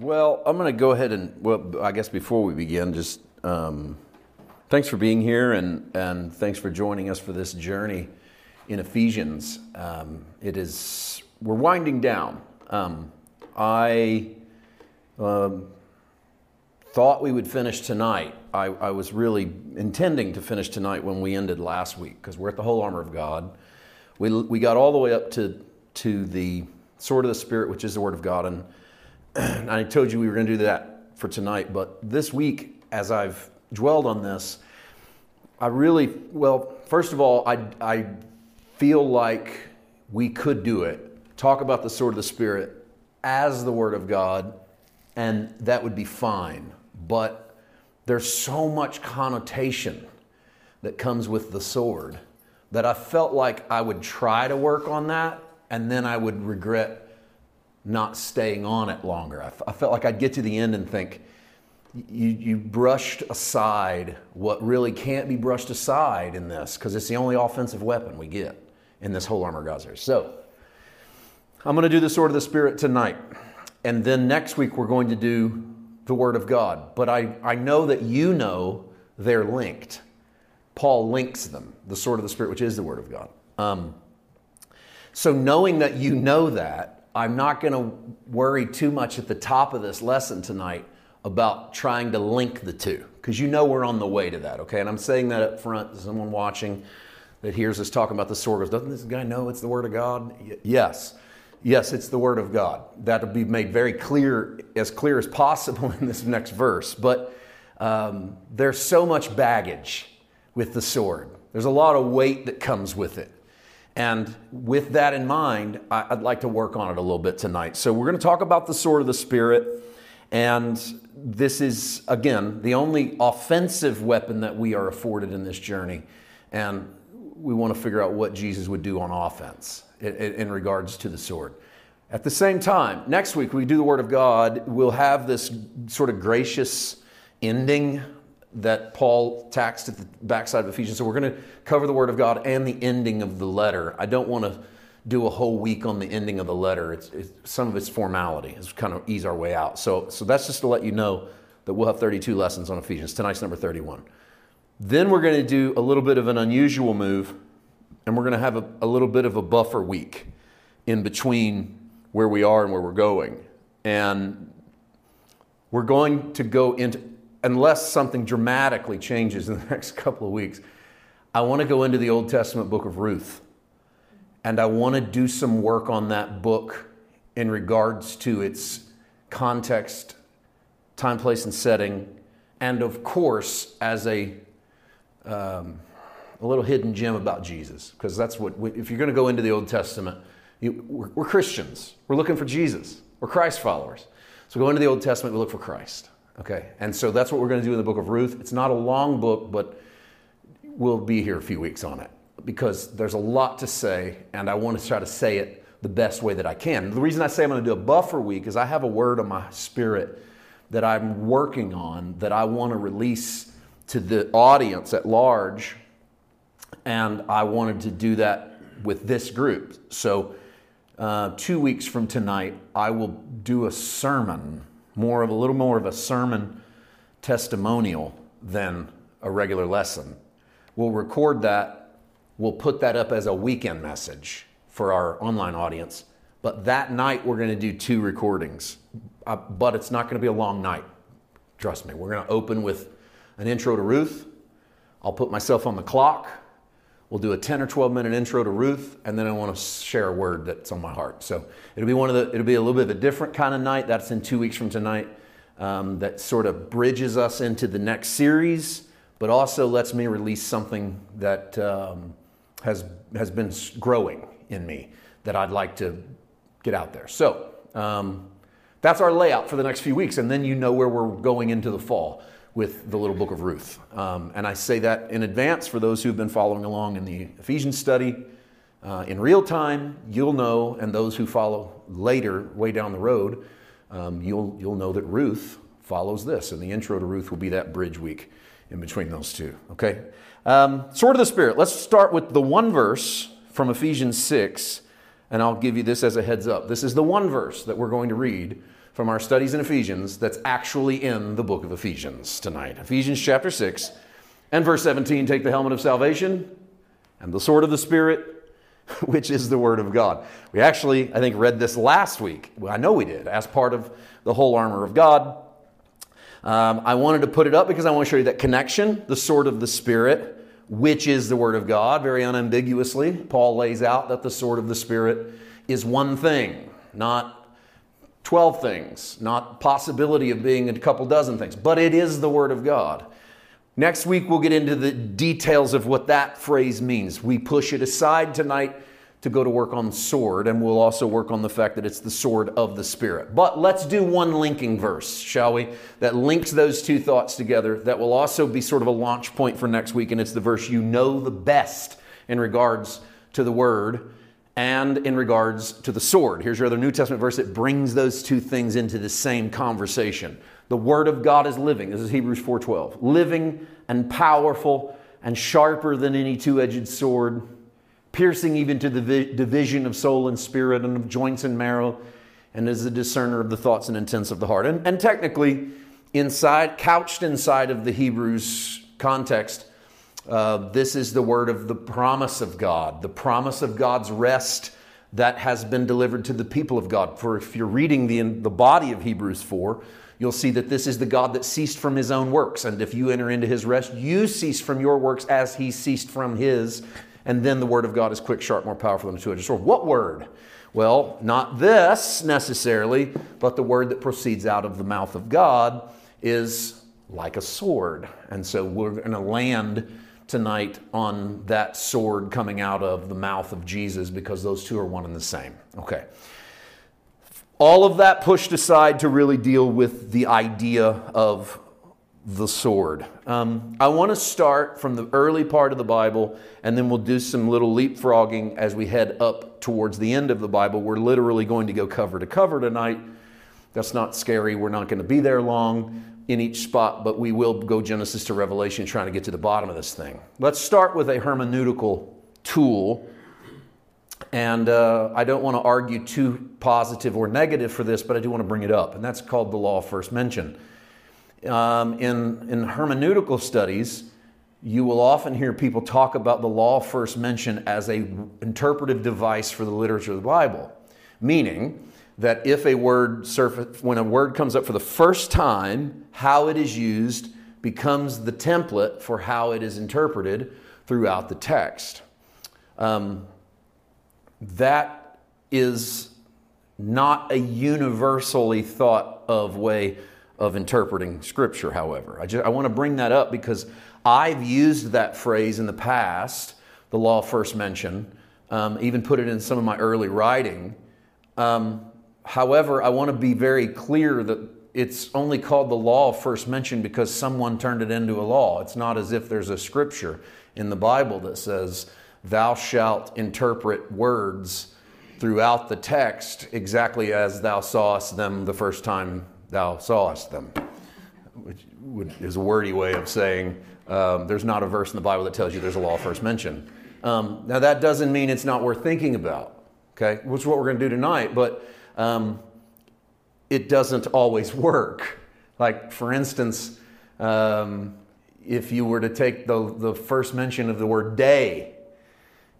Well, I'm going to go ahead and, well, I guess before we begin, just um, thanks for being here and, and thanks for joining us for this journey in Ephesians. Um, it is, we're winding down. Um, I um, thought we would finish tonight. I, I was really intending to finish tonight when we ended last week because we're at the whole armor of God. We, we got all the way up to, to the sword of the Spirit, which is the Word of God. And I told you we were going to do that for tonight, but this week, as I've dwelled on this, I really, well, first of all, I, I feel like we could do it. Talk about the sword of the Spirit as the Word of God, and that would be fine. But there's so much connotation that comes with the sword that I felt like I would try to work on that, and then I would regret not staying on it longer. I, felt like I'd get to the end and think, you, you brushed aside what really can't be brushed aside in this because it's the only offensive weapon we get in this whole armor God So, I'm going to do the sword of the Spirit tonight. And then next week, we're going to do the Word of God. But I, I know that you know they're linked. Paul links them, the sword of the Spirit, which is the Word of God. Um, so, knowing that you know that, I'm not going to worry too much at the top of this lesson tonight about trying to link the two because you know we're on the way to that, okay? And I'm saying that up front to someone watching that hears us talking about the sword goes, Doesn't this guy know it's the Word of God? Y- yes. Yes, it's the Word of God. That'll be made very clear, as clear as possible in this next verse. But um, there's so much baggage with the sword, there's a lot of weight that comes with it. And with that in mind, I'd like to work on it a little bit tonight. So, we're going to talk about the sword of the Spirit. And this is, again, the only offensive weapon that we are afforded in this journey. And we want to figure out what Jesus would do on offense in, regards to the sword. At the same time, next week we do the Word of God. We'll have this sort of gracious ending that Paul taxed at the backside of Ephesians. So we're going to cover the Word of God and the ending of the letter. I don't want to do a whole week on the ending of the letter. It's, it's, some of it's formality. It's kind of ease our way out. So, so that's just to let you know that we'll have 32 lessons on Ephesians. Tonight's number 31. Then we're going to do a little bit of an unusual move, and we're going to have a, a little bit of a buffer week in between where we are and where we're going. And we're going to go into unless something dramatically changes in the next couple of weeks, I want to go into the Old Testament book of Ruth. And I want to do some work on that book in regards to its context, time, place, and setting, and of course, as a, um, a little hidden gem about Jesus. Because that's what, we, if you're going to go into the Old Testament, you, we're, we're Christians. We're looking for Jesus. We're Christ followers. So go into the Old Testament, we look for Christ. Okay, and so that's what we're going to do in the book of Ruth. It's not a long book, but we'll be here a few weeks on it because there's a lot to say, and I want to try to say it the best way that I can. The reason I say I'm going to do a buffer week is I have a word on my spirit that I'm working on that I want to release to the audience at large, and I wanted to do that with this group. So, uh, two weeks from tonight, I will do a sermon more of a little more of a sermon testimonial than a regular lesson. We'll record that, we'll put that up as a weekend message for our online audience. But that night, we're going to do two recordings. Uh, but it's not going to be a long night. Trust me. We're going to open with an intro to Ruth. I'll put myself on the clock. We'll do a 10 or 12 minute intro to Ruth, and then I want to share a word that's on my heart. So it'll be one of the, it'll be a little bit of a different kind of night. That's in two weeks from tonight. Um, that sort of bridges us into the next series, but also lets me release something that um, has has been growing in me that I'd like to get out there. So um, that's our layout for the next few weeks, and then you know where we're going into the fall with the little book of Ruth. Um, and I say that in advance for those who've been following along in the Ephesians study. Uh, in real time, you'll know, and those who follow later, way down the road, um, you'll, you'll know that Ruth follows this. And the intro to Ruth will be that bridge week in between those two. Okay? Um, Sword of the Spirit. Let's start with the one verse from Ephesians 6, and I'll give you this as a heads up. This is the one verse that we're going to read from our studies in Ephesians that's actually in the book of Ephesians tonight. Ephesians chapter 6 and verse 17 take the helmet of salvation and the sword of the Spirit, which is the word of God. We actually, I think, read this last week. Well, I know we did, as part of the whole armor of God. Um, I wanted to put it up because I want to show you that connection, the sword of the Spirit, which is the Word of God, very unambiguously. Paul lays out that the sword of the Spirit is one thing, not 12 things, not possibility of being a couple dozen things, but it is the Word of God. Next week, we'll get into the details of what that phrase means. We push it aside tonight to go to work on sword, and we'll also work on the fact that it's the sword of the Spirit. But let's do one linking verse, shall we? That links those two thoughts together. That will also be sort of a launch point for next week, and it's the verse you know the best in regards to the word and in regards to the sword. Here's your other New Testament verse that brings those two things into the same conversation. The word of God is living. This is Hebrews 4:12. Living and powerful and sharper than any two-edged sword piercing even to the division of soul and spirit and of joints and marrow, and is a discerner of the thoughts and intents of the heart. And, and technically, inside, couched inside of the Hebrews context, uh, this is the word of the promise of God, the promise of God's rest that has been delivered to the people of God. For if you're reading the, the body of Hebrews 4, you'll see that this is the God that ceased from his own works. And if you enter into his rest, you cease from your works as he ceased from his. And then the word of God is quick, sharp, more powerful than two edged sword. What word? Well, not this necessarily, but the word that proceeds out of the mouth of God is like a sword. And so we're going to land tonight on that sword coming out of the mouth of Jesus because those two are one and the same. Okay. All of that pushed aside to really deal with the idea of the sword. Um, I want to start from the early part of the Bible, and then we'll do some little leapfrogging as we head up towards the end of the Bible. We're literally going to go cover to cover tonight. That's not scary. We're not going to be there long in each spot, but we will go Genesis to Revelation trying to get to the bottom of this thing. Let's start with a hermeneutical tool. And uh, I don't want to argue too positive or negative for this, but I do want to bring it up. And that's called the law of first mention um, in, in hermeneutical studies, you will often hear people talk about the law first mention as a interpretive device for the literature of the Bible, meaning that if a word surface, when a word comes up for the first time, how it is used becomes the template for how it is interpreted throughout the text. Um, that is not a universally thought of way of interpreting Scripture, however. I, just, I want to bring that up because I've used that phrase in the past, the law first mention, um, even put it in some of my early writing. Um, however, I want to be very clear that it's only called the law first mentioned because someone turned it into a law. It's not as if there's a scripture in the Bible that says, Thou shalt interpret words throughout the text exactly as thou sawest them the first time thou sawest them, which is a wordy way of saying um, there's not a verse in the Bible that tells you there's a law first mentioned. Um, now, that doesn't mean it's not worth thinking about, okay, which is what we're going to do tonight, but um, it doesn't always work. Like, for instance, um, if you were to take the, the first mention of the word day,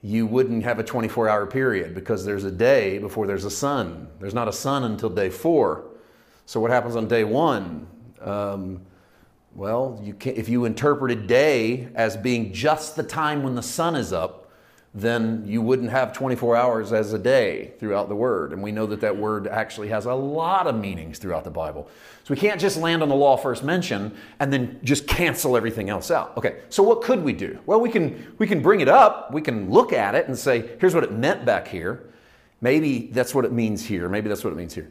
you wouldn't have a 24 hour period because there's a day before there's a sun. There's not a sun until day four. So, what happens on day one? Um, well, you if you interpreted day as being just the time when the sun is up, then you wouldn't have 24 hours as a day throughout the word. And we know that that word actually has a lot of meanings throughout the Bible. So we can't just land on the law first mention and then just cancel everything else out. Okay, so what could we do? Well, we can, we can bring it up, we can look at it and say, here's what it meant back here. Maybe that's what it means here. Maybe that's what it means here.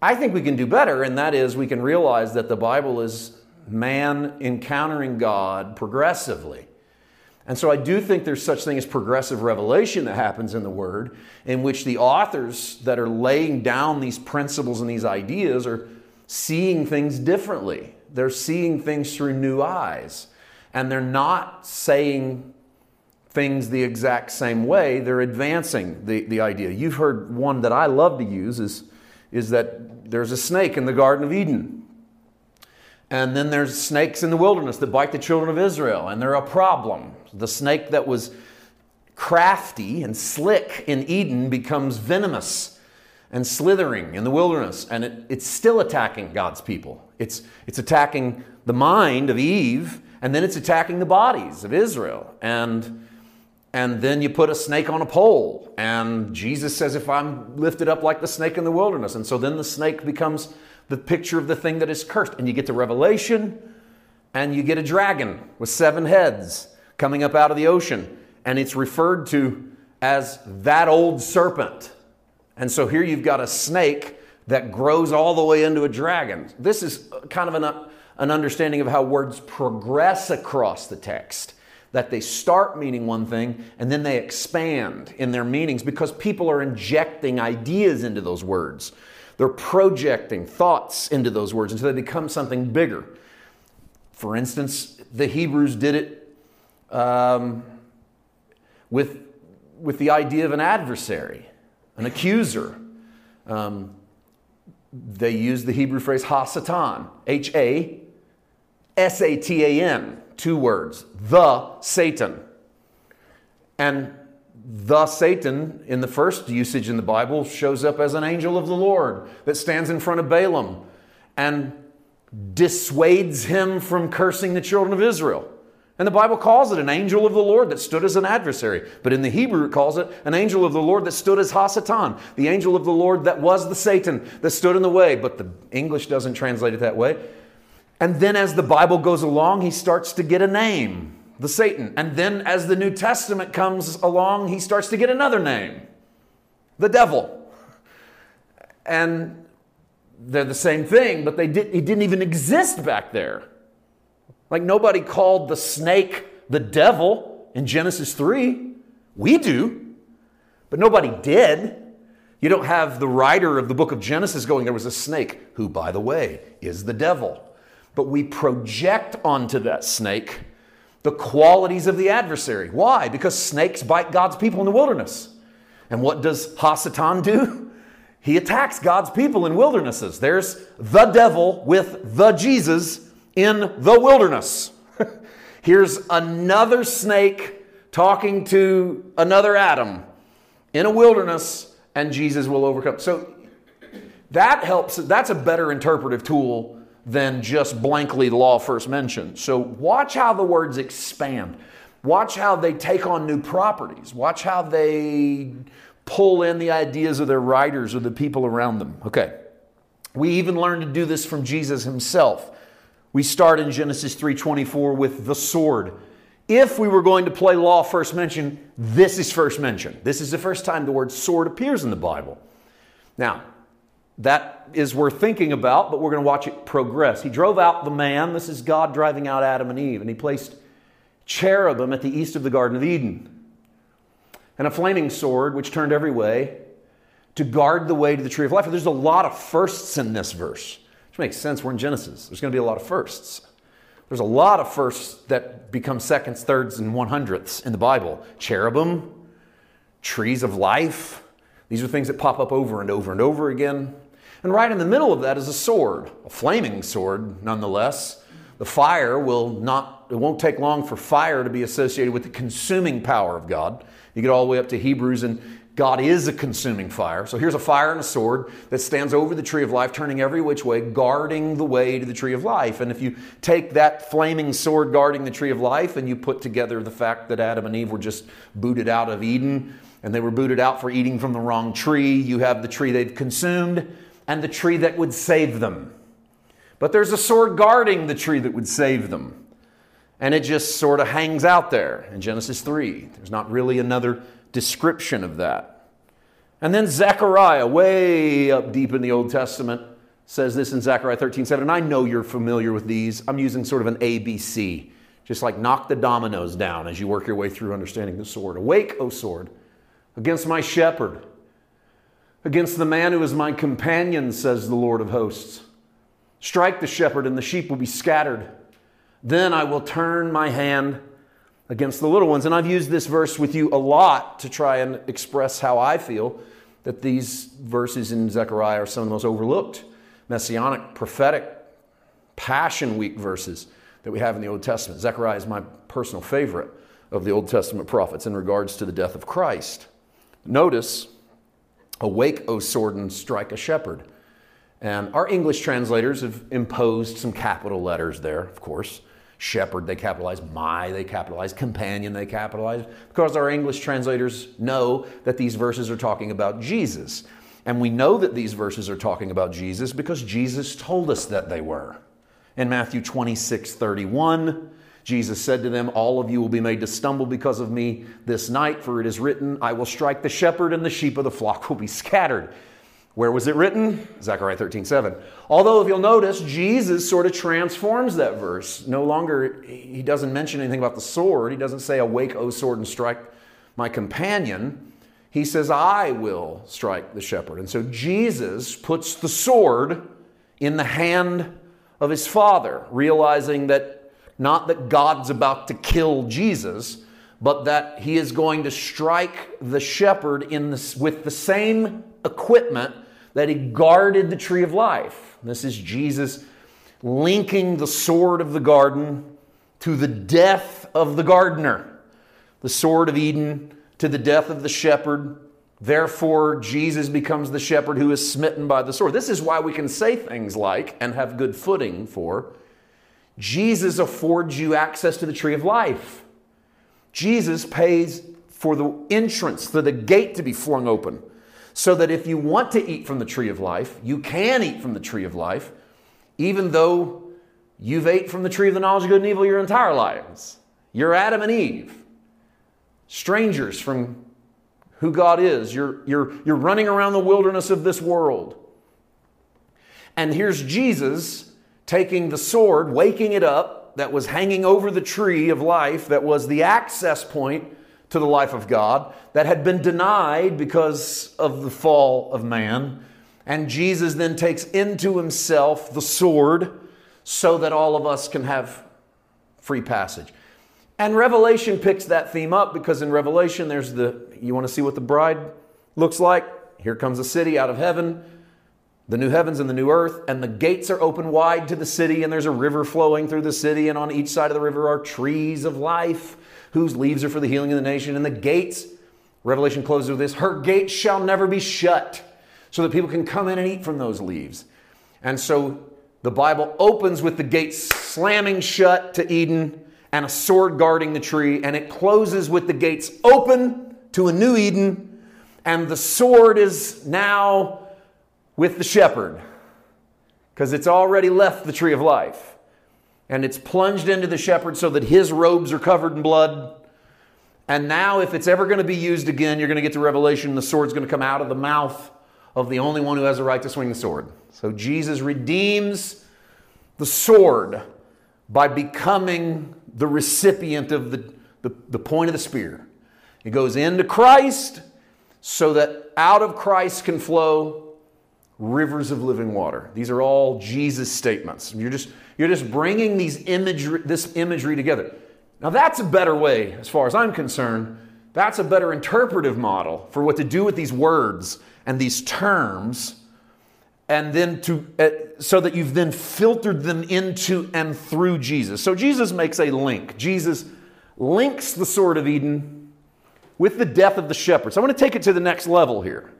I think we can do better, and that is we can realize that the Bible is man encountering God progressively. And so I do think there's such thing as progressive revelation that happens in the Word, in which the authors that are laying down these principles and these ideas are seeing things differently. They're seeing things through new eyes. And they're not saying things the exact same way, they're advancing the, the idea. You've heard one that I love to use is is that there's a snake in the Garden of Eden. And then there's snakes in the wilderness that bite the children of Israel, and they're a problem. The snake that was crafty and slick in Eden becomes venomous and slithering in the wilderness, and it, it's still attacking God's people. It's, it's attacking the mind of Eve, and then it's attacking the bodies of Israel. And, and then you put a snake on a pole, and Jesus says, If I'm lifted up like the snake in the wilderness. And so then the snake becomes the picture of the thing that is cursed. And you get to Revelation, and you get a dragon with seven heads coming up out of the ocean and it's referred to as that old serpent. And so here you've got a snake that grows all the way into a dragon. This is kind of an, an understanding of how words progress across the text. That they start meaning one thing and then they expand in their meanings because people are injecting ideas into those words. They're projecting thoughts into those words until they become something bigger. For instance, the Hebrews did it um, with, with the idea of an adversary, an accuser. Um, they use the Hebrew phrase Hasatan, H A S A T A N, two words, the Satan. And the Satan, in the first usage in the Bible, shows up as an angel of the Lord that stands in front of Balaam and dissuades him from cursing the children of Israel. And the Bible calls it an angel of the Lord that stood as an adversary. But in the Hebrew, it calls it an angel of the Lord that stood as Hasatan, the angel of the Lord that was the Satan that stood in the way. But the English doesn't translate it that way. And then as the Bible goes along, he starts to get a name, the Satan. And then as the New Testament comes along, he starts to get another name, the devil. And they're the same thing, but they did, he didn't even exist back there. Like nobody called the snake the devil in Genesis 3. We do, but nobody did. You don't have the writer of the book of Genesis going, there was a snake, who, by the way, is the devil. But we project onto that snake the qualities of the adversary. Why? Because snakes bite God's people in the wilderness. And what does Hasatan do? He attacks God's people in wildernesses. There's the devil with the Jesus in the wilderness. Here's another snake talking to another Adam in a wilderness, and Jesus will overcome. So that helps. That's a better interpretive tool than just blankly the law first mentioned. So watch how the words expand. Watch how they take on new properties. Watch how they pull in the ideas of their writers or the people around them. Okay. We even learn to do this from Jesus himself. We start in Genesis 3:24 with the sword. If we were going to play law first mention, this is first mentioned. This is the first time the word sword appears in the Bible. Now, that is worth thinking about, but we're going to watch it progress. He drove out the man. This is God driving out Adam and Eve, and he placed cherubim at the east of the Garden of Eden and a flaming sword which turned every way to guard the way to the tree of life. There's a lot of firsts in this verse. Which makes sense. We're in Genesis. There's going to be a lot of firsts. There's a lot of firsts that become seconds, thirds, and one hundredths in the Bible. Cherubim, trees of life. These are things that pop up over and over and over again. And right in the middle of that is a sword, a flaming sword, nonetheless. The fire will not, it won't take long for fire to be associated with the consuming power of God. You get all the way up to Hebrews, and God is a consuming fire. So here's a fire and a sword that stands over the tree of life, turning every which way, guarding the way to the tree of life. And if you take that flaming sword guarding the tree of life and you put together the fact that Adam and Eve were just booted out of Eden and they were booted out for eating from the wrong tree, you have the tree they've consumed and the tree that would save them. But there's a sword guarding the tree that would save them. And it just sort of hangs out there in Genesis 3. There's not really another description of that. And then Zechariah, way up deep in the Old Testament, says this in Zechariah 13 7. And I know you're familiar with these. I'm using sort of an ABC, just like knock the dominoes down as you work your way through understanding the sword. Awake, O sword, against my shepherd, against the man who is my companion, says the Lord of hosts. Strike the shepherd, and the sheep will be scattered. Then I will turn my hand against the little ones. And I've used this verse with you a lot to try and express how I feel that these verses in Zechariah are some of the most overlooked messianic, prophetic, Passion Week verses that we have in the Old Testament. Zechariah is my personal favorite of the Old Testament prophets in regards to the death of Christ. Notice, awake, O sword, and strike a shepherd. And our English translators have imposed some capital letters there, of course. Shepherd, they capitalize. My, they capitalize. Companion, they capitalize. Because our English translators know that these verses are talking about Jesus. And we know that these verses are talking about Jesus because Jesus told us that they were. In Matthew 26 31, Jesus said to them, All of you will be made to stumble because of me this night, for it is written, I will strike the shepherd, and the sheep of the flock will be scattered. Where was it written? Zechariah 13, 7. Although, if you'll notice, Jesus sort of transforms that verse. No longer, he doesn't mention anything about the sword. He doesn't say, Awake, O sword, and strike my companion. He says, I will strike the shepherd. And so Jesus puts the sword in the hand of his father, realizing that not that God's about to kill Jesus, but that he is going to strike the shepherd in the, with the same equipment that he guarded the tree of life. This is Jesus linking the sword of the garden to the death of the gardener, the sword of Eden to the death of the shepherd, Therefore, Jesus becomes the shepherd who is smitten by the sword. This is why we can say things like, and have good footing for, Jesus affords you access to the tree of life. Jesus pays for the entrance, for the gate to be flung open, so that if you want to eat from the tree of life, you can eat from the tree of life, even though you've ate from the tree of the knowledge of good and evil your entire lives. You're Adam and Eve, strangers from who God is. You're, you're, you're running around the wilderness of this world. And here's Jesus taking the sword, waking it up that was hanging over the tree of life, that was the access point to the life of God, that had been denied because of the fall of man. And Jesus then takes into himself the sword so that all of us can have free passage. And Revelation picks that theme up because in Revelation, there's the, you want to see what the bride looks like? Here comes a city out of heaven, the new heavens and the new earth, and the gates are open wide to the city, and there's a river flowing through the city, and on each side of the river are trees of life, whose leaves are for the healing of the nation. And the gates, Revelation closes with this, her gates shall never be shut, so that people can come in and eat from those leaves. And so the Bible opens with the gates slamming shut to Eden and a sword guarding the tree, and it closes with the gates open to a new Eden, and the sword is now with the shepherd because it's already left the tree of life. And it's plunged into the shepherd so that his robes are covered in blood. And now, if it's ever going to be used again, you're going to get to Revelation, the sword's going to come out of the mouth of the only one who has the right to swing the sword. So Jesus redeems the sword by becoming the recipient of the, the, the point of the spear. It goes into Christ so that out of Christ can flow rivers of living water. These are all Jesus statements. You're just, you're just bringing these imagery, this imagery together. Now, that's a better way, as far as I'm concerned. That's a better interpretive model for what to do with these words and these terms and then to uh, so that you've then filtered them into and through Jesus. So Jesus makes a link. Jesus links the sword of Eden with the death of the shepherd. So I want to take it to the next level here.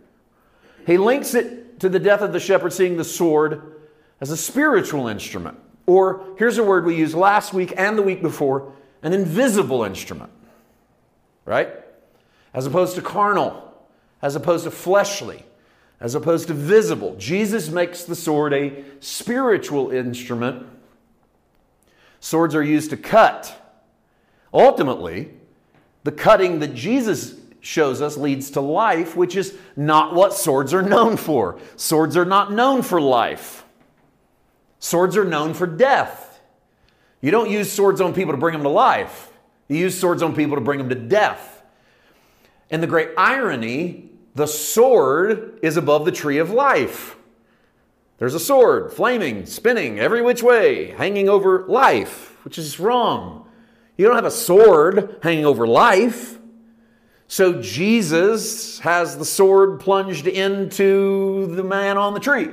He links it to the death of the shepherd, seeing the sword as a spiritual instrument. Or here's a word we used last week and the week before an invisible instrument, right? As opposed to carnal, as opposed to fleshly as opposed to visible. Jesus makes the sword a spiritual instrument. Swords are used to cut. Ultimately, the cutting that Jesus shows us leads to life, which is not what swords are known for. Swords are not known for life, swords are known for death. You don't use swords on people to bring them to life, you use swords on people to bring them to death. And the great irony the sword is above the tree of life. There's a sword, flaming, spinning every which way, hanging over life, which is wrong. You don't have a sword hanging over life. So Jesus has the sword plunged into the man on the tree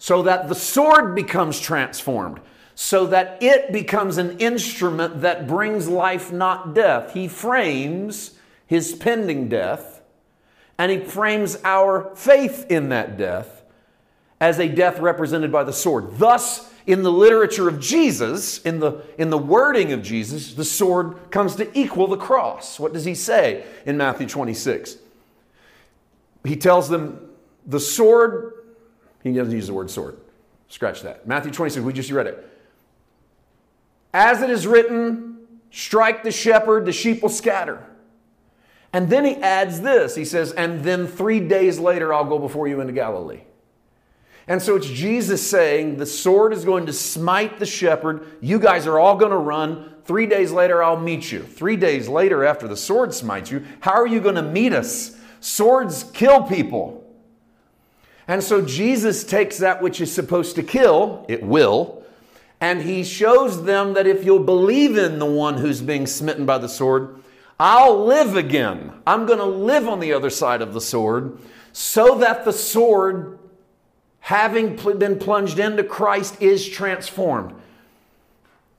so that the sword becomes transformed, so that it becomes an instrument that brings life, not death. He frames his pending death, and he frames our faith in that death as a death represented by the sword. Thus, in the literature of Jesus, in the, in the wording of Jesus, the sword comes to equal the cross. What does he say in Matthew 26? He tells them, the sword he doesn't use the word sword. Scratch that. Matthew 26, we just read it. As it is written, strike the shepherd, the sheep will scatter. And then he adds this he says, and then three days later I'll go before you into Galilee. And so it's Jesus saying, the sword is going to smite the shepherd. You guys are all going to run. Three days later, I'll meet you. Three days later, after the sword smites you, how are you going to meet us? Swords kill people. And so Jesus takes that which is supposed to kill, it will, and he shows them that if you'll believe in the one who's being smitten by the sword, I'll live again. I'm going to live on the other side of the sword so that the sword, having been plunged into Christ, is transformed.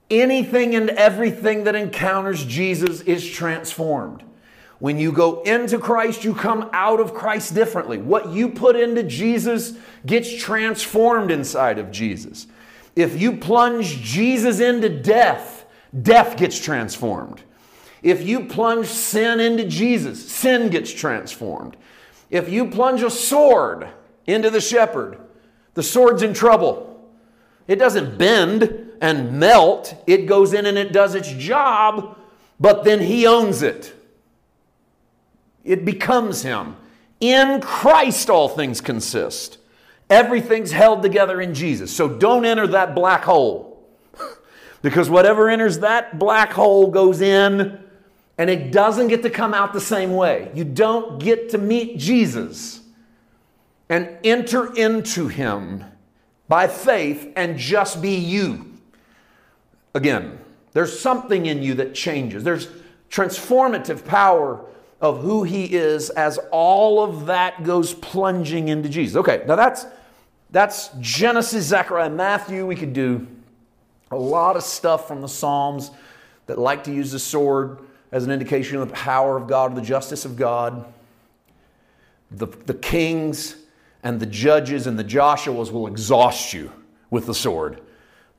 Anything and everything that encounters Jesus is transformed. When you go into Christ, you come out of Christ differently. What you put into Jesus gets transformed inside of Jesus. If you plunge Jesus into death, death gets transformed. If you plunge sin into Jesus, sin gets transformed. If you plunge a sword into the shepherd, the sword's in trouble. It doesn't bend and melt, it goes in and it does its job, but then he owns it. It becomes Him. In Christ, all things consist. Everything's held together in Jesus. So don't enter that black hole. because whatever enters that black hole goes in and it doesn't get to come out the same way. You don't get to meet Jesus and enter into Him by faith and just be you. Again, there's something in you that changes. There's transformative power of who he is as all of that goes plunging into Jesus. Okay, now that's that's Genesis, Zechariah, Matthew. We could do a lot of stuff from the Psalms that like to use the sword as an indication of the power of God, the justice of God. The, the kings and the judges and the Joshuas will exhaust you with the sword.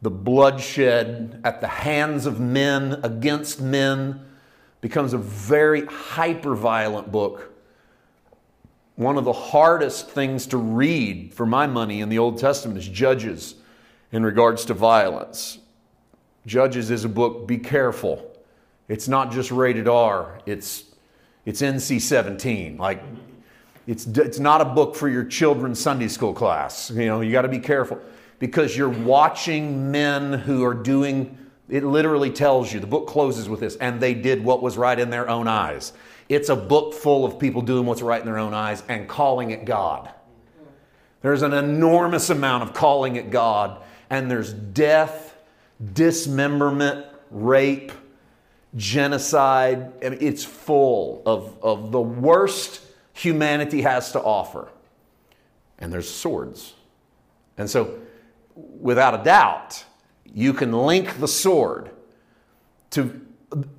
The bloodshed at the hands of men against men becomes a very hyper violent book. One of the hardest things to read for my money in the Old Testament is Judges in regards to violence. Judges is a book, be careful. It's not just rated R, it's, it's NC 17. Like, it's, it's not a book for your children's Sunday school class. You know, you got to be careful because you're watching men who are doing it literally tells you, the book closes with this, and they did what was right in their own eyes. It's a book full of people doing what's right in their own eyes and calling it God. There's an enormous amount of calling it God, and there's death, dismemberment, rape, genocide. I mean, it's full of, of the worst humanity has to offer. And there's swords. And so, without a doubt, you can link the sword to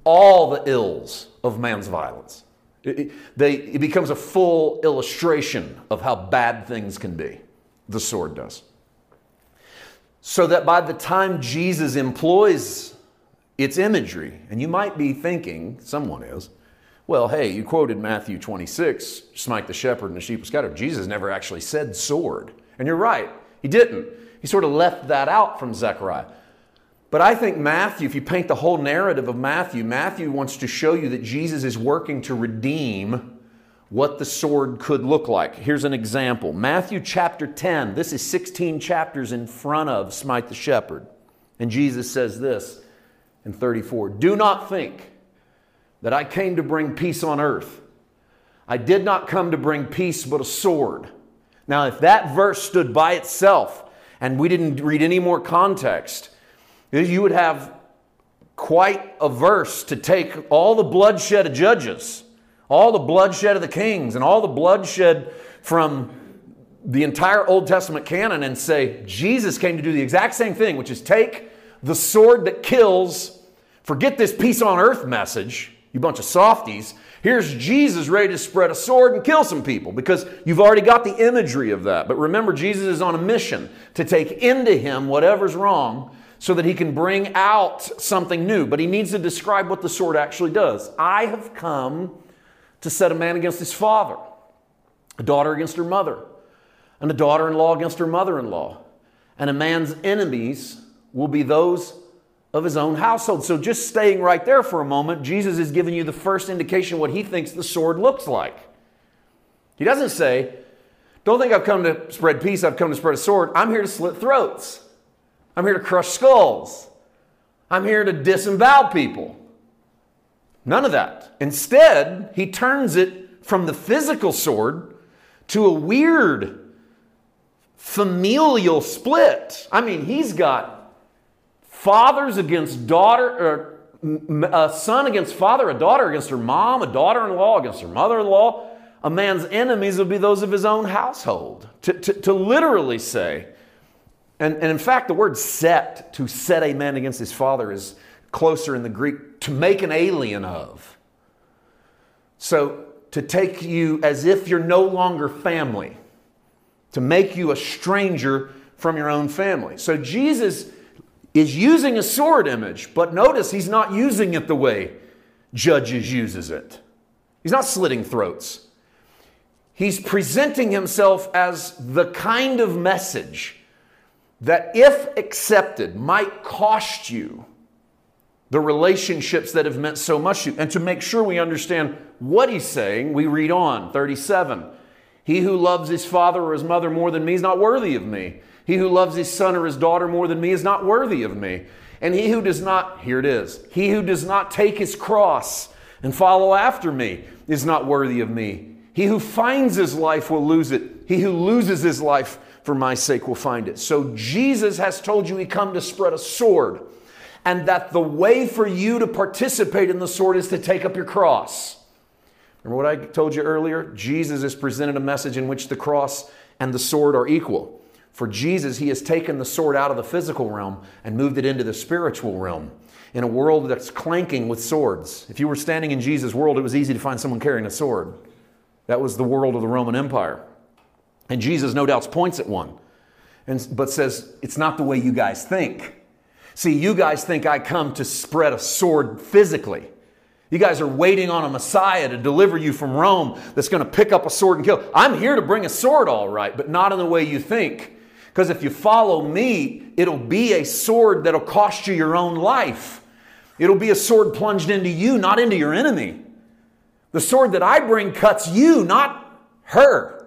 all the ills of man's violence. It, it, they, it becomes a full illustration of how bad things can be. The sword does. So that by the time Jesus employs its imagery, and you might be thinking, someone is, well, hey, you quoted Matthew 26, smite the shepherd and the sheep will scattered. Jesus never actually said sword. And you're right, he didn't. He sort of left that out from Zechariah. But I think Matthew, if you paint the whole narrative of Matthew, Matthew wants to show you that Jesus is working to redeem what the sword could look like. Here's an example Matthew chapter 10. This is 16 chapters in front of Smite the Shepherd. And Jesus says this in 34 Do not think that I came to bring peace on earth. I did not come to bring peace, but a sword. Now, if that verse stood by itself and we didn't read any more context, you would have quite a verse to take all the bloodshed of judges, all the bloodshed of the kings, and all the bloodshed from the entire Old Testament canon and say Jesus came to do the exact same thing, which is take the sword that kills, forget this peace on earth message, you bunch of softies. Here's Jesus ready to spread a sword and kill some people because you've already got the imagery of that. But remember, Jesus is on a mission to take into him whatever's wrong so that he can bring out something new. But he needs to describe what the sword actually does. I have come to set a man against his father, a daughter against her mother, and a daughter in law against her mother in law. And a man's enemies will be those of his own household. So, just staying right there for a moment, Jesus is giving you the first indication what he thinks the sword looks like. He doesn't say, Don't think I've come to spread peace, I've come to spread a sword. I'm here to slit throats, I'm here to crush skulls, I'm here to disembowel people. None of that. Instead, he turns it from the physical sword to a weird familial split. I mean, he's got fathers against daughter, or a son against father, a daughter against her mom, a daughter in law against her mother in law. A man's enemies will be those of his own household. To, to, to literally say, and, and in fact, the word set, to set a man against his father, is closer in the Greek, to make an alien of. So to take you as if you're no longer family to make you a stranger from your own family. So Jesus is using a sword image, but notice he's not using it the way Judges uses it. He's not slitting throats. He's presenting himself as the kind of message that, if accepted, might cost you the relationships that have meant so much to you. And to make sure we understand what he's saying, we read on 37. He who loves his father or his mother more than me is not worthy of me. He who loves his son or his daughter more than me is not worthy of me. And he who does not, here it is, he who does not take his cross and follow after me is not worthy of me. He who finds his life will lose it. He who loses his life for my sake will find it. So Jesus has told you he come to spread a sword and that the way for you to participate in the sword is to take up your cross. Remember what I told you earlier? Jesus has presented a message in which the cross and the sword are equal. For Jesus, he has taken the sword out of the physical realm and moved it into the spiritual realm in a world that's clanking with swords. If you were standing in Jesus' world, it was easy to find someone carrying a sword. That was the world of the Roman Empire. And Jesus, no doubt, points at one, and, but says, It's not the way you guys think. See, you guys think I come to spread a sword physically. You guys are waiting on a Messiah to deliver you from Rome that's going to pick up a sword and kill. I'm here to bring a sword, all right, but not in the way you think. Because if you follow me, it'll be a sword that'll cost you your own life. It'll be a sword plunged into you, not into your enemy. The sword that I bring cuts you, not her.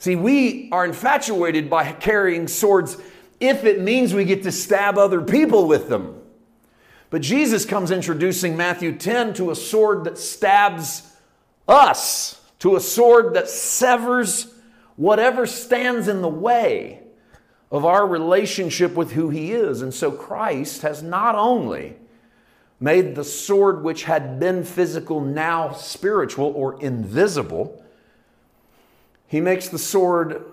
See, we are infatuated by carrying swords if it means we get to stab other people with them. But Jesus comes introducing Matthew 10 to a sword that stabs us, to a sword that severs whatever stands in the way of our relationship with who He is. And so Christ has not only made the sword which had been physical now spiritual or invisible, He makes the sword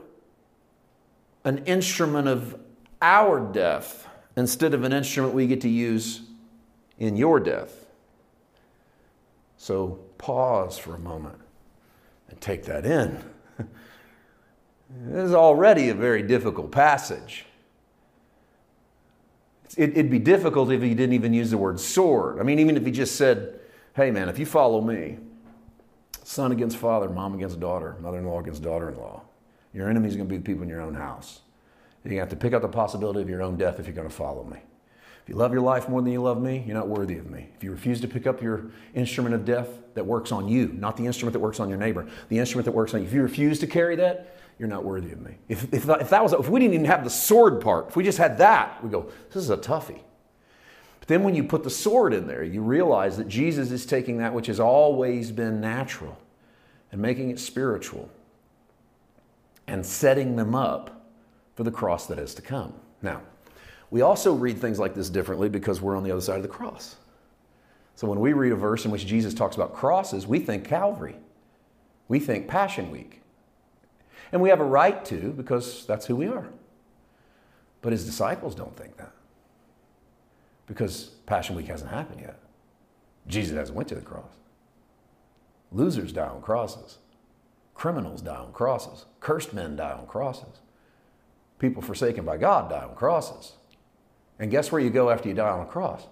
an instrument of our death instead of an instrument we get to use in your death. So pause for a moment and take that in. this is already a very difficult passage. It, would be difficult if he didn't even use the word sword. I mean, even if he just said, hey man, if you follow me, son against father, mom against daughter, mother in law against daughter in law, your enemy's going to be the people in your own house. You have to pick up the possibility of your own death if you're going to follow me. If you love your life more than you love me, you're not worthy of me. If you refuse to pick up your instrument of death that works on you, not the instrument that works on your neighbor, the instrument that works on you, if you refuse to carry that, you're not worthy of me. If, if, if that was, if we didn't even have the sword part, if we just had that, we go, this is a toughie. But then when you put the sword in there, you realize that Jesus is taking that which has always been natural and making it spiritual and setting them up for the cross that is to come. Now, we also read things like this differently because we're on the other side of the cross. So when we read a verse in which Jesus talks about crosses, we think Calvary. We think Passion Week. And we have a right to because that's who we are. But his disciples don't think that because Passion Week hasn't happened yet. Jesus hasn't went to the cross. Losers die on crosses. Criminals die on crosses. Cursed men die on crosses. People forsaken by God die on crosses. And guess where you go after you die on a cross?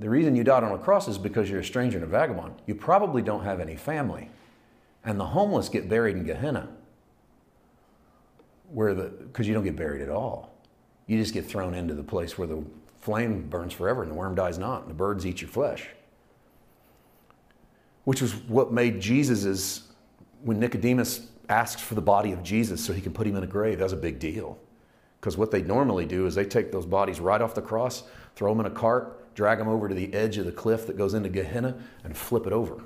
The reason you died on a cross is because you're a stranger and a vagabond. You probably don't have any family. And the homeless get buried in Gehenna. Where the because you don't get buried at all. You just get thrown into the place where the flame burns forever and the worm dies not, and the birds eat your flesh. Which was what made Jesus when Nicodemus asks for the body of Jesus so he can put him in a grave, that's a big deal. Because what they normally do is they take those bodies right off the cross, throw them in a cart, drag them over to the edge of the cliff that goes into Gehenna, and flip it over.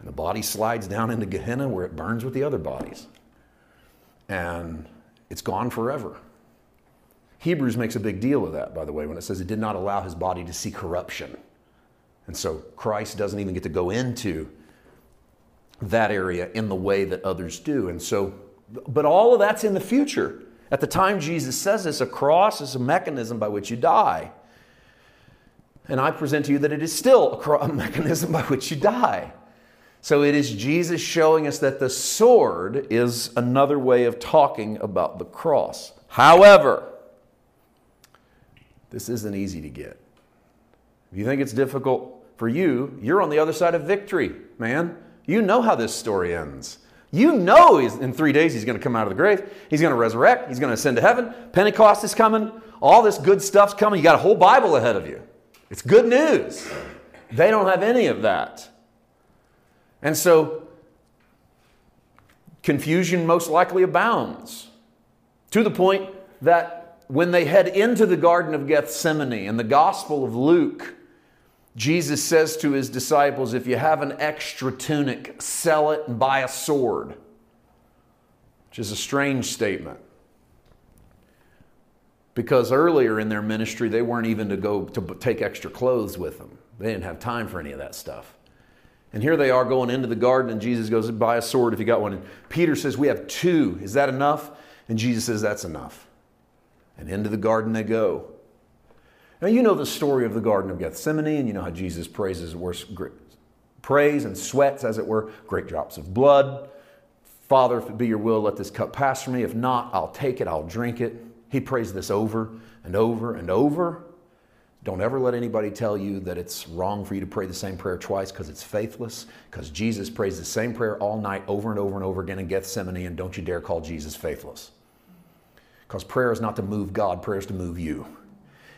And the body slides down into Gehenna where it burns with the other bodies. And it's gone forever. Hebrews makes a big deal of that, by the way, when it says it did not allow his body to see corruption. And so Christ doesn't even get to go into that area in the way that others do. And so, but all of that's in the future. At the time Jesus says this, a cross is a mechanism by which you die. And I present to you that it is still a, mechanism by which you die. So it is Jesus showing us that the sword is another way of talking about the cross. However, this isn't easy to get. If you think it's difficult for you, you're on the other side of victory, man. You know how this story ends. You know in three days he's going to come out of the grave. He's going to resurrect. He's going to ascend to heaven. Pentecost is coming. All this good stuff's coming. You got a whole Bible ahead of you. It's good news. They don't have any of that. And so confusion most likely abounds to the point that when they head into the Garden of Gethsemane in the Gospel of Luke, Jesus says to his disciples, If you have an extra tunic, sell it and buy a sword, which is a strange statement. Because earlier in their ministry, they weren't even to go to take extra clothes with them. They didn't have time for any of that stuff. And here they are going into the garden, and Jesus goes, Buy a sword if you got one. And Peter says, We have two. Is that enough? And Jesus says, That's enough. And into the garden they go. Now, you know the story of the Garden of Gethsemane, and you know how Jesus praises, prays and sweats, as it were, great drops of blood. Father, if it be your will, let this cup pass from me. If not, I'll take it, I'll drink it. He prays this over and over and over. Don't ever let anybody tell you that it's wrong for you to pray the same prayer twice because it's faithless, because Jesus prays the same prayer all night over and over and over again in Gethsemane, and don't you dare call Jesus faithless. Because prayer is not to move God, prayer is to move you.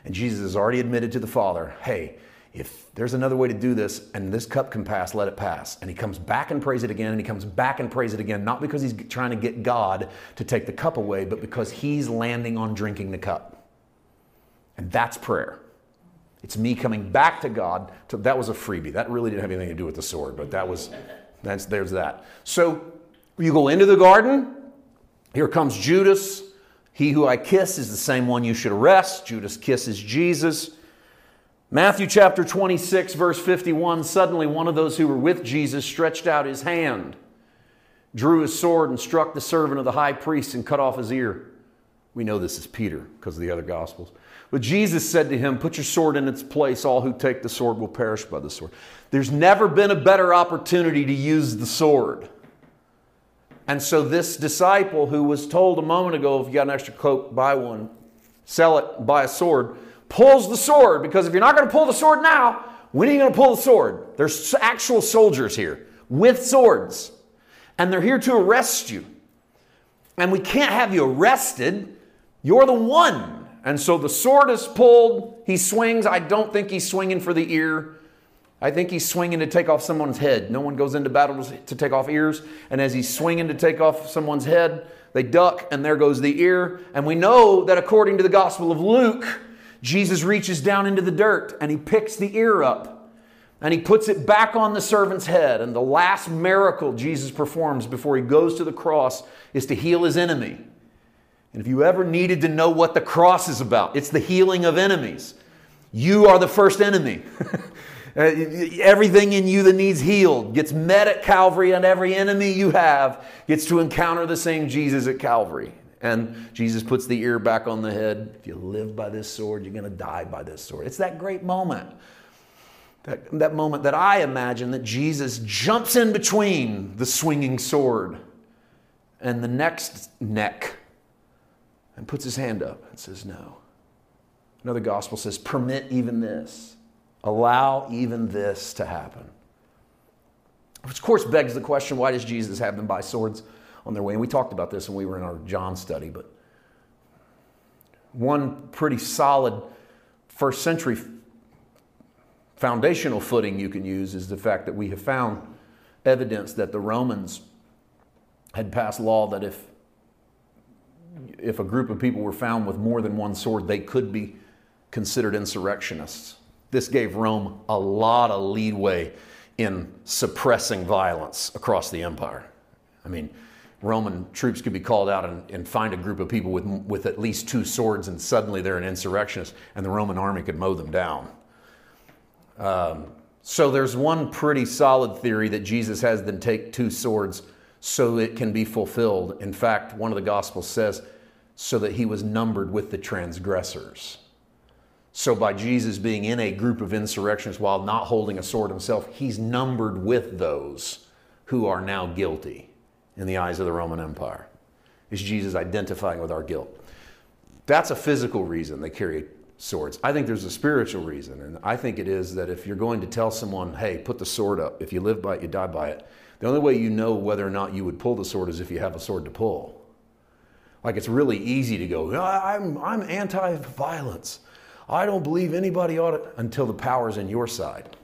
And Jesus has already admitted to the Father, hey, if there's another way to do this and this cup can pass, let it pass. And he comes back and prays it again, and he comes back and prays it again, not because he's trying to get God to take the cup away, but because he's landing on drinking the cup. And that's prayer. It's me coming back to God. To, that was a freebie. That really didn't have anything to do with the sword, but that was, that's, there's that. So you go into the garden. Here comes Judas. He who I kiss is the same one you should arrest. Judas kisses Jesus. Matthew chapter 26, verse 51 Suddenly one of those who were with Jesus stretched out his hand, drew his sword, and struck the servant of the high priest and cut off his ear. We know this is Peter because of the other gospels. But Jesus said to him, Put your sword in its place. All who take the sword will perish by the sword. There's never been a better opportunity to use the sword. And so this disciple who was told a moment ago, if you got an extra cloak, buy one, sell it, buy a sword, pulls the sword because if you're not going to pull the sword now, when are you going to pull the sword? There's actual soldiers here with swords, and they're here to arrest you. And we can't have you arrested. You're the one. And so the sword is pulled. He swings. I don't think he's swinging for the ear. I think he's swinging to take off someone's head. No one goes into battle to take off ears. And as he's swinging to take off someone's head, they duck, and there goes the ear. And we know that according to the Gospel of Luke, Jesus reaches down into the dirt and he picks the ear up and he puts it back on the servant's head. And the last miracle Jesus performs before he goes to the cross is to heal his enemy. And if you ever needed to know what the cross is about, it's the healing of enemies. You are the first enemy. Uh, everything in you that needs healed gets met at Calvary, and every enemy you have gets to encounter the same Jesus at Calvary. And Jesus puts the ear back on the head. If you live by this sword, you're going to die by this sword. It's that great moment. That, that moment that I imagine that Jesus jumps in between the swinging sword and the next neck and puts his hand up and says, No. Another gospel says, Permit even this, allow even this to happen. Which, of course, begs the question why does Jesus have them buy swords on their way? And we talked about this when we were in our John study, but one pretty solid first century foundational footing you can use is the fact that we have found evidence that the Romans had passed law that if if a group of people were found with more than one sword, they could be considered insurrectionists. This gave Rome a lot of leeway in suppressing violence across the empire. I mean, Roman troops could be called out and, and, find a group of people with, with at least two swords, and suddenly they're an insurrectionist, and the Roman army could mow them down. Um, so there's one pretty solid theory that Jesus has them take two swords so it can be fulfilled. In fact, one of the Gospels says, so that he was numbered with the transgressors. So, by Jesus being in a group of insurrectionists while not holding a sword himself, he's numbered with those who are now guilty in the eyes of the Roman Empire. Is Jesus identifying with our guilt? That's a physical reason they carry swords. I think there's a spiritual reason, and I think it is that if you're going to tell someone, hey, put the sword up, if you live by it, you die by it, the only way you know whether or not you would pull the sword is if you have a sword to pull. Like it's really easy to go, I'm, I'm anti violence. I don't believe anybody ought to, until the power's in your side.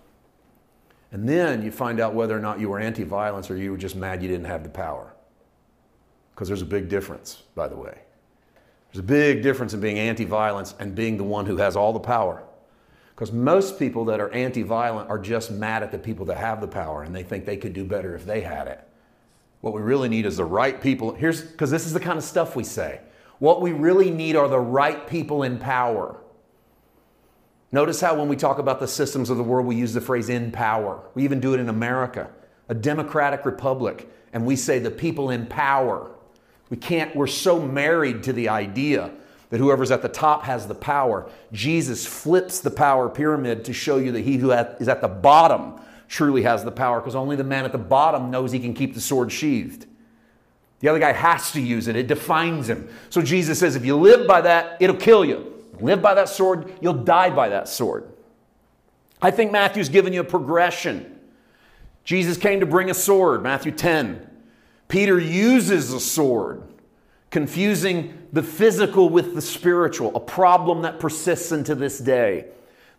And then you find out whether or not you were anti violence or you were just mad you didn't have the power. Because there's a big difference, by the way. There's a big difference in being anti violence and being the one who has all the power. Because most people that are anti violent are just mad at the people that have the power and they think they could do better if they had it. What we really need is the right people. Here's because this is the kind of stuff we say. What we really need are the right people in power. Notice how when we talk about the systems of the world, we use the phrase in power. We even do it in America, a democratic republic, and we say the people in power. We can't, we're so married to the idea that whoever's at the top has the power. Jesus flips the power pyramid to show you that he who is at the bottom truly has the power because only the man at the bottom knows he can keep the sword sheathed. The other guy has to use it, it defines him. So Jesus says, if you live by that, it'll kill you. Live by that sword, you'll die by that sword. I think Matthew's given you a progression. Jesus came to bring a sword, Matthew 10. Peter uses a sword confusing the physical with the spiritual, a problem that persists into this day.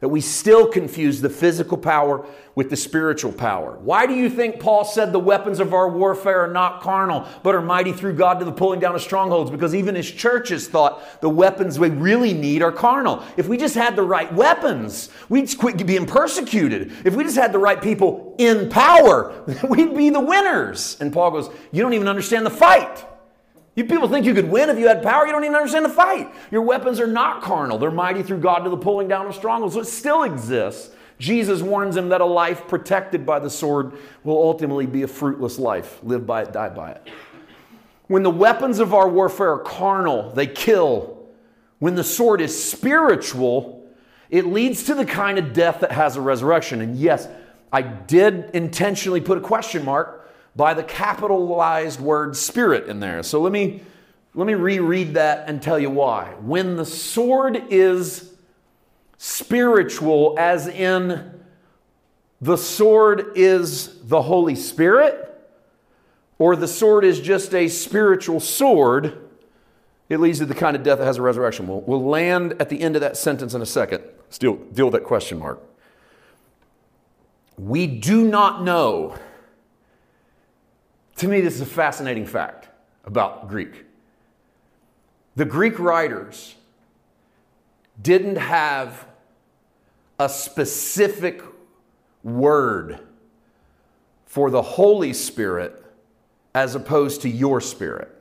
That we still confuse the physical power with the spiritual power. Why do you think Paul said the weapons of our warfare are not carnal, but are mighty through God to the pulling down of strongholds? Because even his churches thought the weapons we really need are carnal. If we just had the right weapons, we'd quit being persecuted. If we just had the right people in power, we'd be the winners. And Paul goes, You don't even understand the fight. You people think you could win if you had power. You don't even understand the fight. Your weapons are not carnal. They're mighty through God to the pulling down of strongholds. So it still exists. Jesus warns him that a life protected by the sword will ultimately be a fruitless life. Live by it, die by it. When the weapons of our warfare are carnal, they kill. When the sword is spiritual, it leads to the kind of death that has a resurrection. And yes, I did intentionally put a question mark by the capitalized word spirit in there. So let me let me reread that and tell you why. When the sword is spiritual as in the sword is the Holy Spirit or the sword is just a spiritual sword, it leads to the kind of death that has a resurrection. We'll, we'll land at the end of that sentence in a second. Still deal with that question mark. We do not know to me, this is a fascinating fact about Greek. The Greek writers didn't have a specific word for the Holy Spirit as opposed to your spirit.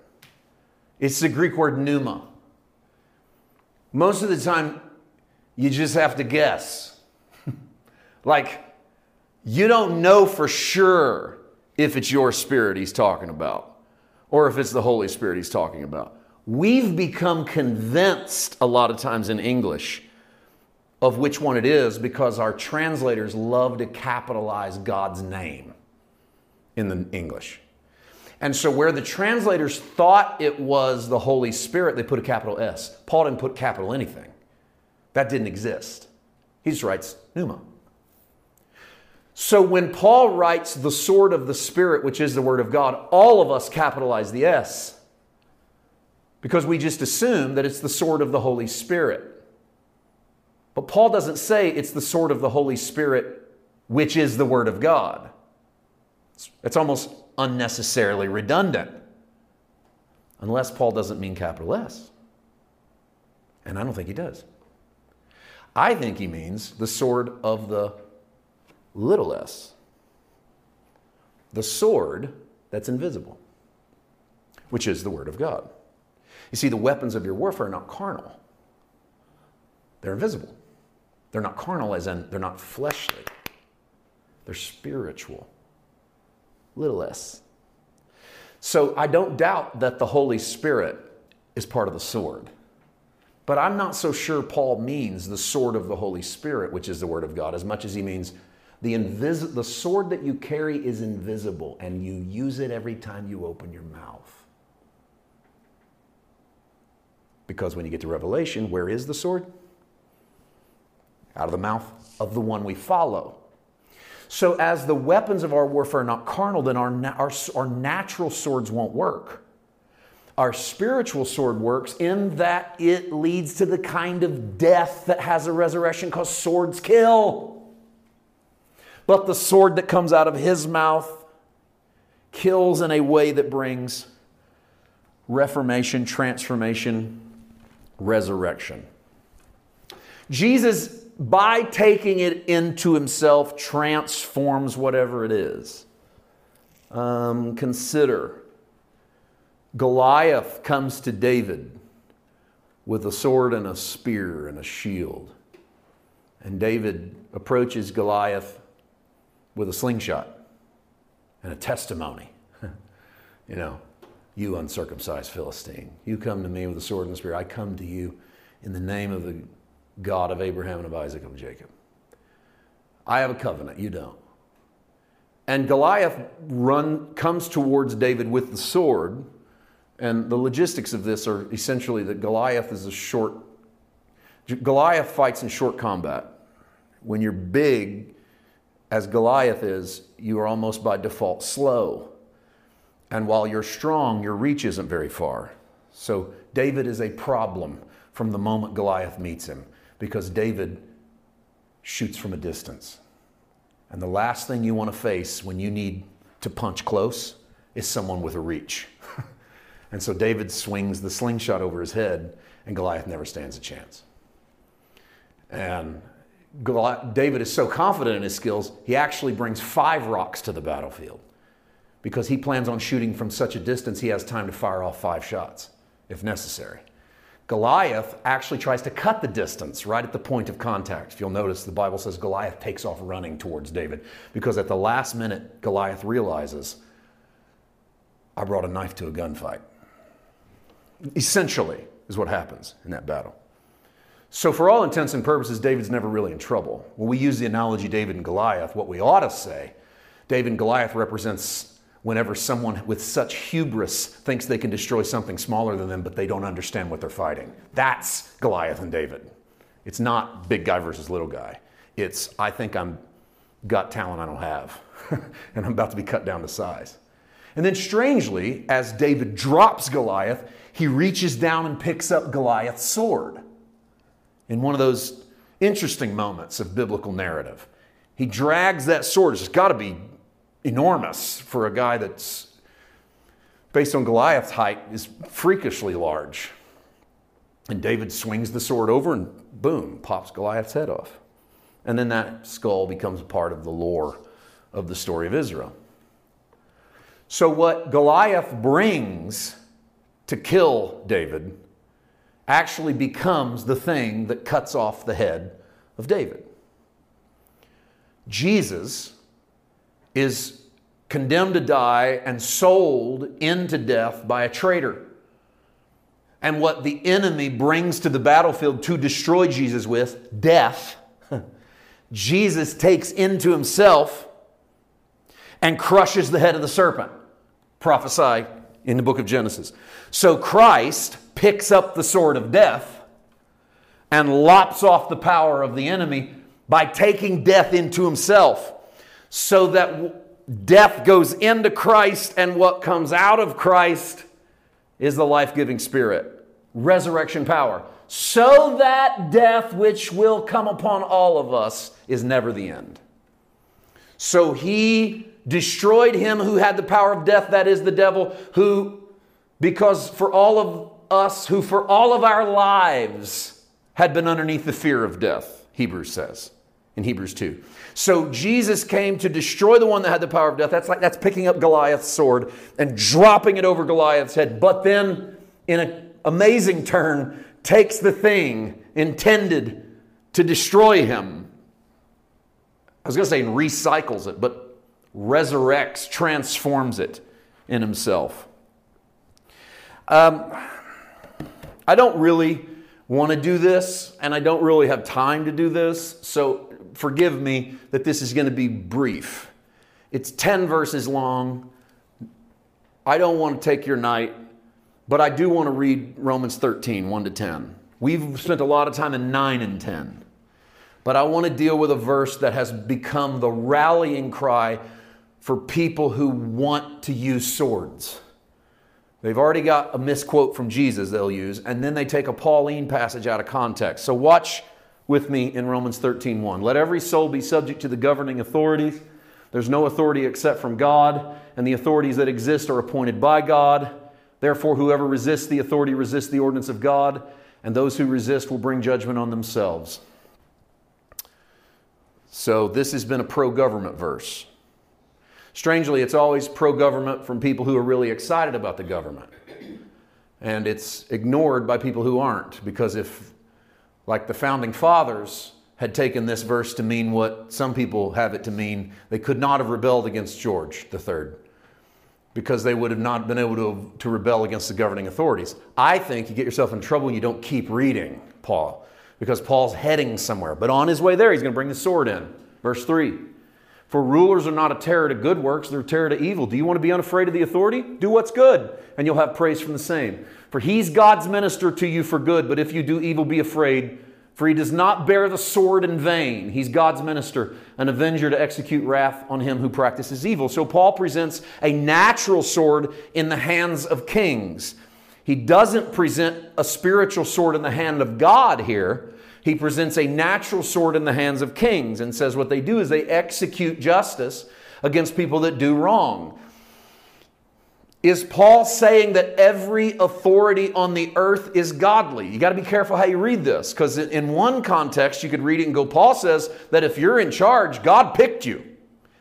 It's the Greek word pneuma. Most of the time, you just have to guess. like, you don't know for sure if it's your spirit he's talking about or if it's the Holy Spirit he's talking about. We've become convinced a lot of times in English of which one it is because our translators love to capitalize God's name in the English. And so, where the translators thought it was the Holy Spirit, they put a capital S. Paul didn't put capital anything, that didn't exist. He just writes pneuma. So, when Paul writes the sword of the Spirit, which is the Word of God, all of us capitalize the S because we just assume that it's the sword of the Holy Spirit. But Paul doesn't say it's the sword of the Holy Spirit, which is the Word of God. It's almost unnecessarily redundant. Unless Paul doesn't mean capital S. And I don't think he does. I think he means the sword of the little s. The sword that's invisible, which is the Word of God. You see, the weapons of your warfare are not carnal, they're invisible. They're not carnal, as in they're not fleshly, they're spiritual. Little s. So I don't doubt that the Holy Spirit is part of the sword. But I'm not so sure Paul means the sword of the Holy Spirit, which is the Word of God, as much as he means the, invis- the sword that you carry is invisible and you use it every time you open your mouth. Because when you get to Revelation, where is the sword? Out of the mouth of the one we follow. So, as the weapons of our warfare are not carnal, then our, our, our natural swords won't work. Our spiritual sword works in that it leads to the kind of death that has a resurrection because swords kill. But the sword that comes out of his mouth kills in a way that brings reformation, transformation, resurrection. Jesus by taking it into himself, transforms whatever it is. Um, consider Goliath comes to David with a sword and a spear and a shield. And David approaches Goliath with a slingshot and a testimony. you know, you uncircumcised Philistine, you come to me with a sword and a spear. I come to you in the name of the God of Abraham and of Isaac and of Jacob. I have a covenant, you don't. And Goliath run, comes towards David with the sword. And the logistics of this are essentially that Goliath is a short, Goliath fights in short combat. When you're big, as Goliath is, you are almost by default slow. And while you're strong, your reach isn't very far. So David is a problem from the moment Goliath meets him because David shoots from a distance. And the last thing you want to face when you need to punch close is someone with a reach. and so David swings the slingshot over his head, and Goliath never stands a chance. And David is so confident in his skills, he actually brings five rocks to the battlefield because he plans on shooting from such a distance he has time to fire off five shots if necessary. Goliath actually tries to cut the distance right at the point of contact. If you'll notice, the Bible says Goliath takes off running towards David because at the last minute, Goliath realizes, I brought a knife to a gunfight. Essentially, is what happens in that battle. So, for all intents and purposes, David's never really in trouble. When we use the analogy David and Goliath, what we ought to say, David and Goliath represents whenever someone with such hubris thinks they can destroy something smaller than them, but they don't understand what they're fighting. That's Goliath and David. It's not big guy versus little guy. It's, I think I'm got talent I don't have, and I'm about to be cut down to size. And then, strangely, as David drops Goliath, he reaches down and picks up Goliath's sword. In one of those interesting moments of biblical narrative, he drags that sword. It's got to be enormous for a guy that's, based on Goliath's height, is freakishly large. And David swings the sword over and boom, pops Goliath's head off. And then that skull becomes part of the lore of the story of Israel. So, what Goliath brings to kill David actually becomes the thing that cuts off the head of David. Jesus is condemned to die and sold into death by a traitor. And what the enemy brings to the battlefield to destroy Jesus with, death, Jesus takes into himself and crushes the head of the serpent. Prophesy in the book of Genesis. So Christ picks up the sword of death and lops off the power of the enemy by taking death into himself so that death goes into Christ and what comes out of Christ is the life giving spirit, resurrection power, so that death which will come upon all of us is never the end. So he destroyed him who had the power of death, that is the devil, who, because for all of us, who for all of our lives had been underneath the fear of death, Hebrews says in Hebrews 2. So Jesus came to destroy the one that had the power of death. That's like that's picking up Goliath's sword and dropping it over Goliath's head. But then, in an amazing turn, takes the thing intended to destroy him. I was going to say and recycles it, but resurrects, transforms it in himself. Um, I don't really want to do this, and I don't really have time to do this, so forgive me that this is going to be brief. It's 10 verses long. I don't want to take your night, but I do want to read Romans 13, 1 to 10. We've spent a lot of time in 9 and 10. But I want to deal with a verse that has become the rallying cry for people who want to use swords. They've already got a misquote from Jesus they'll use, and then they take a Pauline passage out of context. So watch with me in Romans 13 1. Let every soul be subject to the governing authorities. There's no authority except from God, and the authorities that exist are appointed by God. Therefore, whoever resists the authority resists the ordinance of God, and those who resist will bring judgment on themselves. So, this has been a pro government verse. Strangely, it's always pro government from people who are really excited about the government. And it's ignored by people who aren't. Because if, like the founding fathers, had taken this verse to mean what some people have it to mean, they could not have rebelled against George III because they would have not been able to, to rebel against the governing authorities. I think you get yourself in trouble when you don't keep reading Paul because Paul's heading somewhere. But on his way there, he's going to bring the sword in. Verse 3 for rulers are not a terror to good works, they're a terror to evil. Do you want to be unafraid of the authority? Do what's good, and you'll have praise from the same. For he's God's minister to you for good, but if you do evil, be afraid. For he does not bear the sword in vain. He's God's minister, an avenger to execute wrath on him who practices evil. So Paul presents a natural sword in the hands of kings. He doesn't present a spiritual sword in the hand of God here he presents a natural sword in the hands of kings and says what they do is they execute justice against people that do wrong. Is Paul saying that every authority on the earth is godly? You got to be careful how you read this because in one context you could read it and go, Paul says that if you're in charge, God picked you.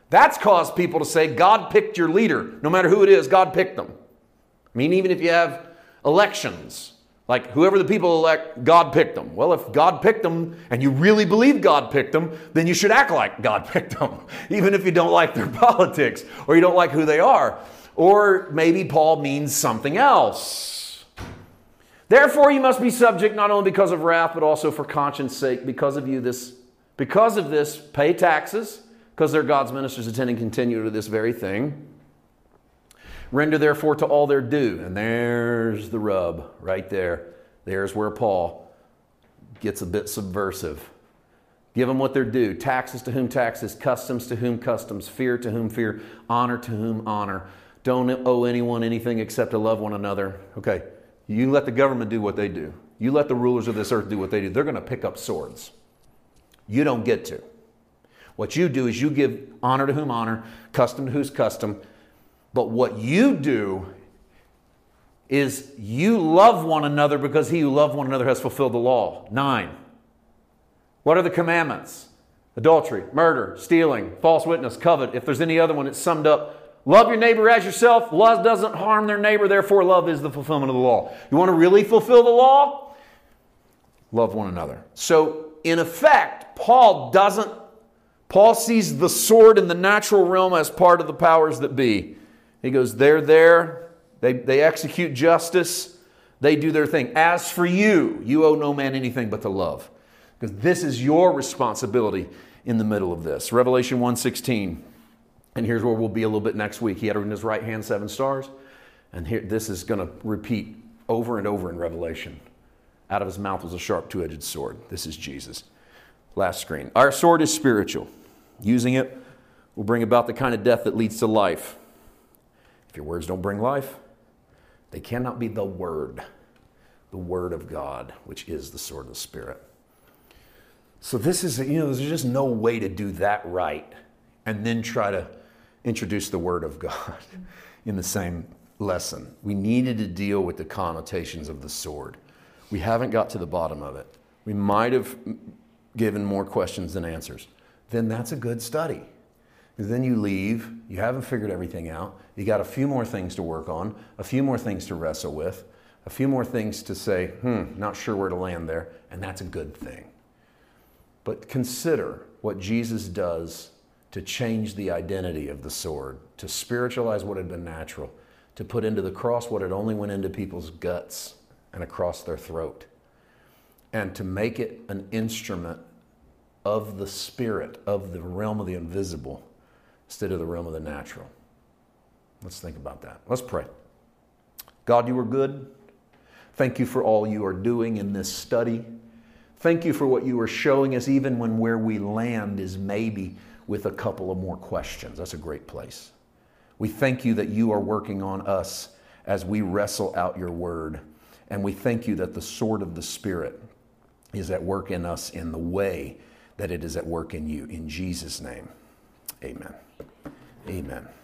That's caused people to say, God picked your leader. No matter who it is, God picked them. I mean, even if you have elections, like whoever the people elect, God picked them. Well, if God picked them and you really believe God picked them, then you should act like God picked them, even if you don't like their politics or you don't like who they are. Or maybe Paul means something else. Therefore, you must be subject not only because of wrath, but also for conscience sake. Because of you, this, because of this, pay taxes, because they're God's ministers attending continue to this very thing. Render therefore to all their due. And there's the rub right there. There's where Paul gets a bit subversive. Give them what they're due taxes to whom taxes, customs to whom customs, fear to whom fear, honor to whom honor. Don't owe anyone anything except to love one another. Okay, you let the government do what they do. You let the rulers of this earth do what they do. They're going to pick up swords. You don't get to. What you do is you give honor to whom honor, custom to whose custom, but what you do is you love one another because he who loved one another has fulfilled the law. Nine. What are the commandments? Adultery, murder, stealing, false witness, covet. If there's any other one, it's summed up. Love your neighbor as yourself. Love doesn't harm their neighbor, therefore, love is the fulfillment of the law. You want to really fulfill the law? Love one another. So, in effect, Paul doesn't Paul sees the sword in the natural realm as part of the powers that be. He goes, They're there, they, they execute justice, they do their thing. As for you, you owe no man anything but to love. Because this is your responsibility in the middle of this. Revelation 1:16. And here's where we'll be a little bit next week. He had in his right hand seven stars. And here this is going to repeat over and over in Revelation. Out of his mouth was a sharp two-edged sword. This is Jesus. Last screen. Our sword is spiritual. Using it will bring about the kind of death that leads to life. If your words don't bring life, they cannot be the word, the word of God, which is the sword of the Spirit. So this is, you know, there's just no way to do that right and then try to introduce the word of God in the same lesson. We needed to deal with the connotations of the sword. We haven't got to the bottom of it. We might have given more questions than answers. Then that's a good study. Then you leave, you haven't figured everything out, you got a few more things to work on, a few more things to wrestle with, a few more things to say, hmm, not sure where to land there, and that's a good thing. But consider what Jesus does to change the identity of the sword, to spiritualize what had been natural, to put into the cross what had only went into people's guts and across their throat, and to make it an instrument of the spirit, of the realm of the invisible, instead of the realm of the natural. Let's think about that. Let's pray. God, you are good. Thank you for all you are doing in this study. Thank you for what you are showing us, even when where we land is maybe with a couple of more questions. That's a great place. We thank you that you are working on us as we wrestle out your word. And we thank you that the sword of the Spirit is at work in us in the way that it is at work in you. In Jesus' name, amen. Amen.